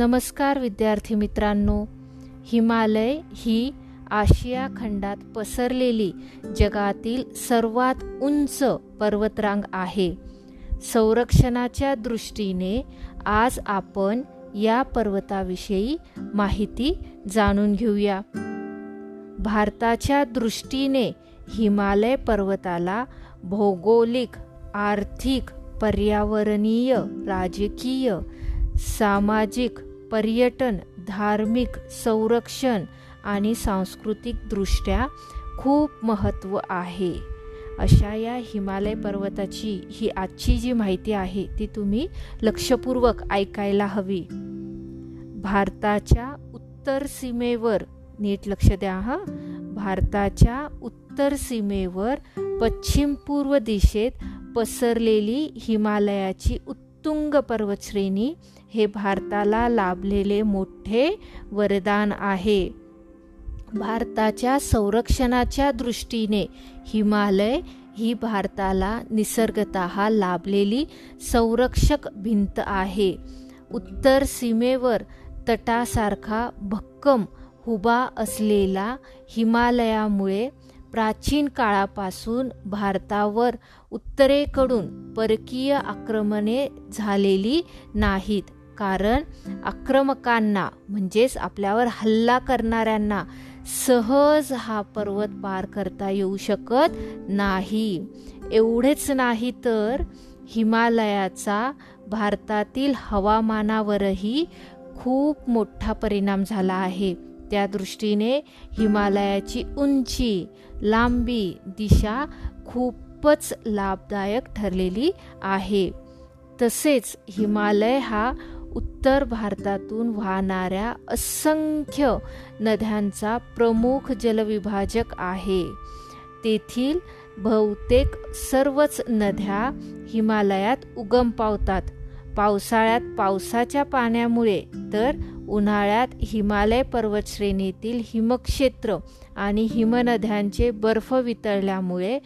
नमस्कार विद्यार्थी मित्रांनो हिमालय ही आशिया खंडात पसरलेली जगातील सर्वात उंच पर्वतरांग आहे. संरक्षणाच्या दृष्टीने आज आपण या पर्वताविषयी माहिती जाणून घेऊया. भारताच्या दृष्टीने हिमालय पर्वताला भौगोलिक आर्थिक पर्यावरणीय राजकीय सामाजिक पर्यटन धार्मिक संरक्षण आणि सांस्कृतिकदृष्ट्या खूप महत्त्व आहे. अशा या हिमालय पर्वताची ही आजची जी माहिती आहे ती तुम्ही लक्षपूर्वक ऐकायला हवी. भारताच्या उत्तर सीमेवर नीट लक्ष द्या हा. भारताच्या उत्तर सीमेवर पश्चिम पूर्व दिशेत पसरलेली हिमालयाची तुंग पर्वतश्रेणी हे भारताला लाभलेले मोठे वरदान आहे. भारताच्या संरक्षणाच्या दृष्टीने हिमालय ही भारताला निसर्गत लाभलेली संरक्षक भिंत आहे. उत्तर सीमेवर तटासारखा भक्कम हुबा असलेला हिमालयामुळे प्राचीन काळापासून भारतावर उत्तरेकडून परकीय आक्रमणे झालेली नाहीत. कारण आक्रमकांना म्हणजेच आपल्यावर हल्ला करणाऱ्यांना सहज हा पर्वत पार करता येऊ शकत नाही. एवढेच नाही तर हिमालयाचा भारतातील हवामानावरही खूप मोठा परिणाम झाला आहे. त्या दृष्टीने हिमालयाची उंची लांबी दिशा खूपच लाभदायक ठरलेली आहे. तसेच हिमालय हा उत्तर भारतातून वाहणाऱ्या असंख्य नद्यांचा प्रमुख जलविभाजक आहे. तेथील बहुतेक सर्वच नद्या हिमालयात उगम पावतात. पावसाळ्यात पावसाच्या पाण्यामुळे तर उन्हाळ्यात हिमालय पर्वतश्रेणीतील हिमक्षेत्र आणि हिमनद्यांचे बर्फ वितळल्यामुळे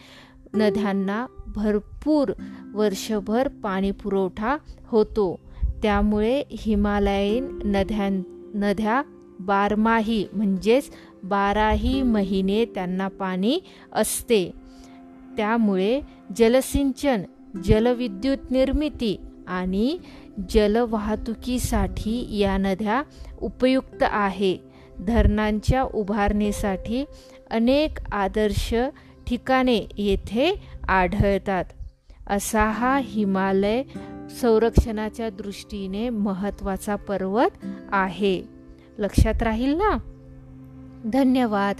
नद्यांना भरपूर वर्षभर पाणी पुरवठा होतो. त्यामुळे हिमालयीन नद्यां नद्या बारमाही म्हणजेच बाराही महिने त्यांना पाणी असते. त्यामुळे जलसिंचन जलविद्युत निर्मिती आणि जलवाहतुकीसाठी या नद्या उपयुक्त आहे. धरणांच्या उभारणीसाठी अनेक आदर्श ठिकाणे येथे आढळतात. असा हा हिमालय संरक्षणाच्या दृष्टीने महत्त्वाचा पर्वत आहे. लक्षात राहील ना? धन्यवाद.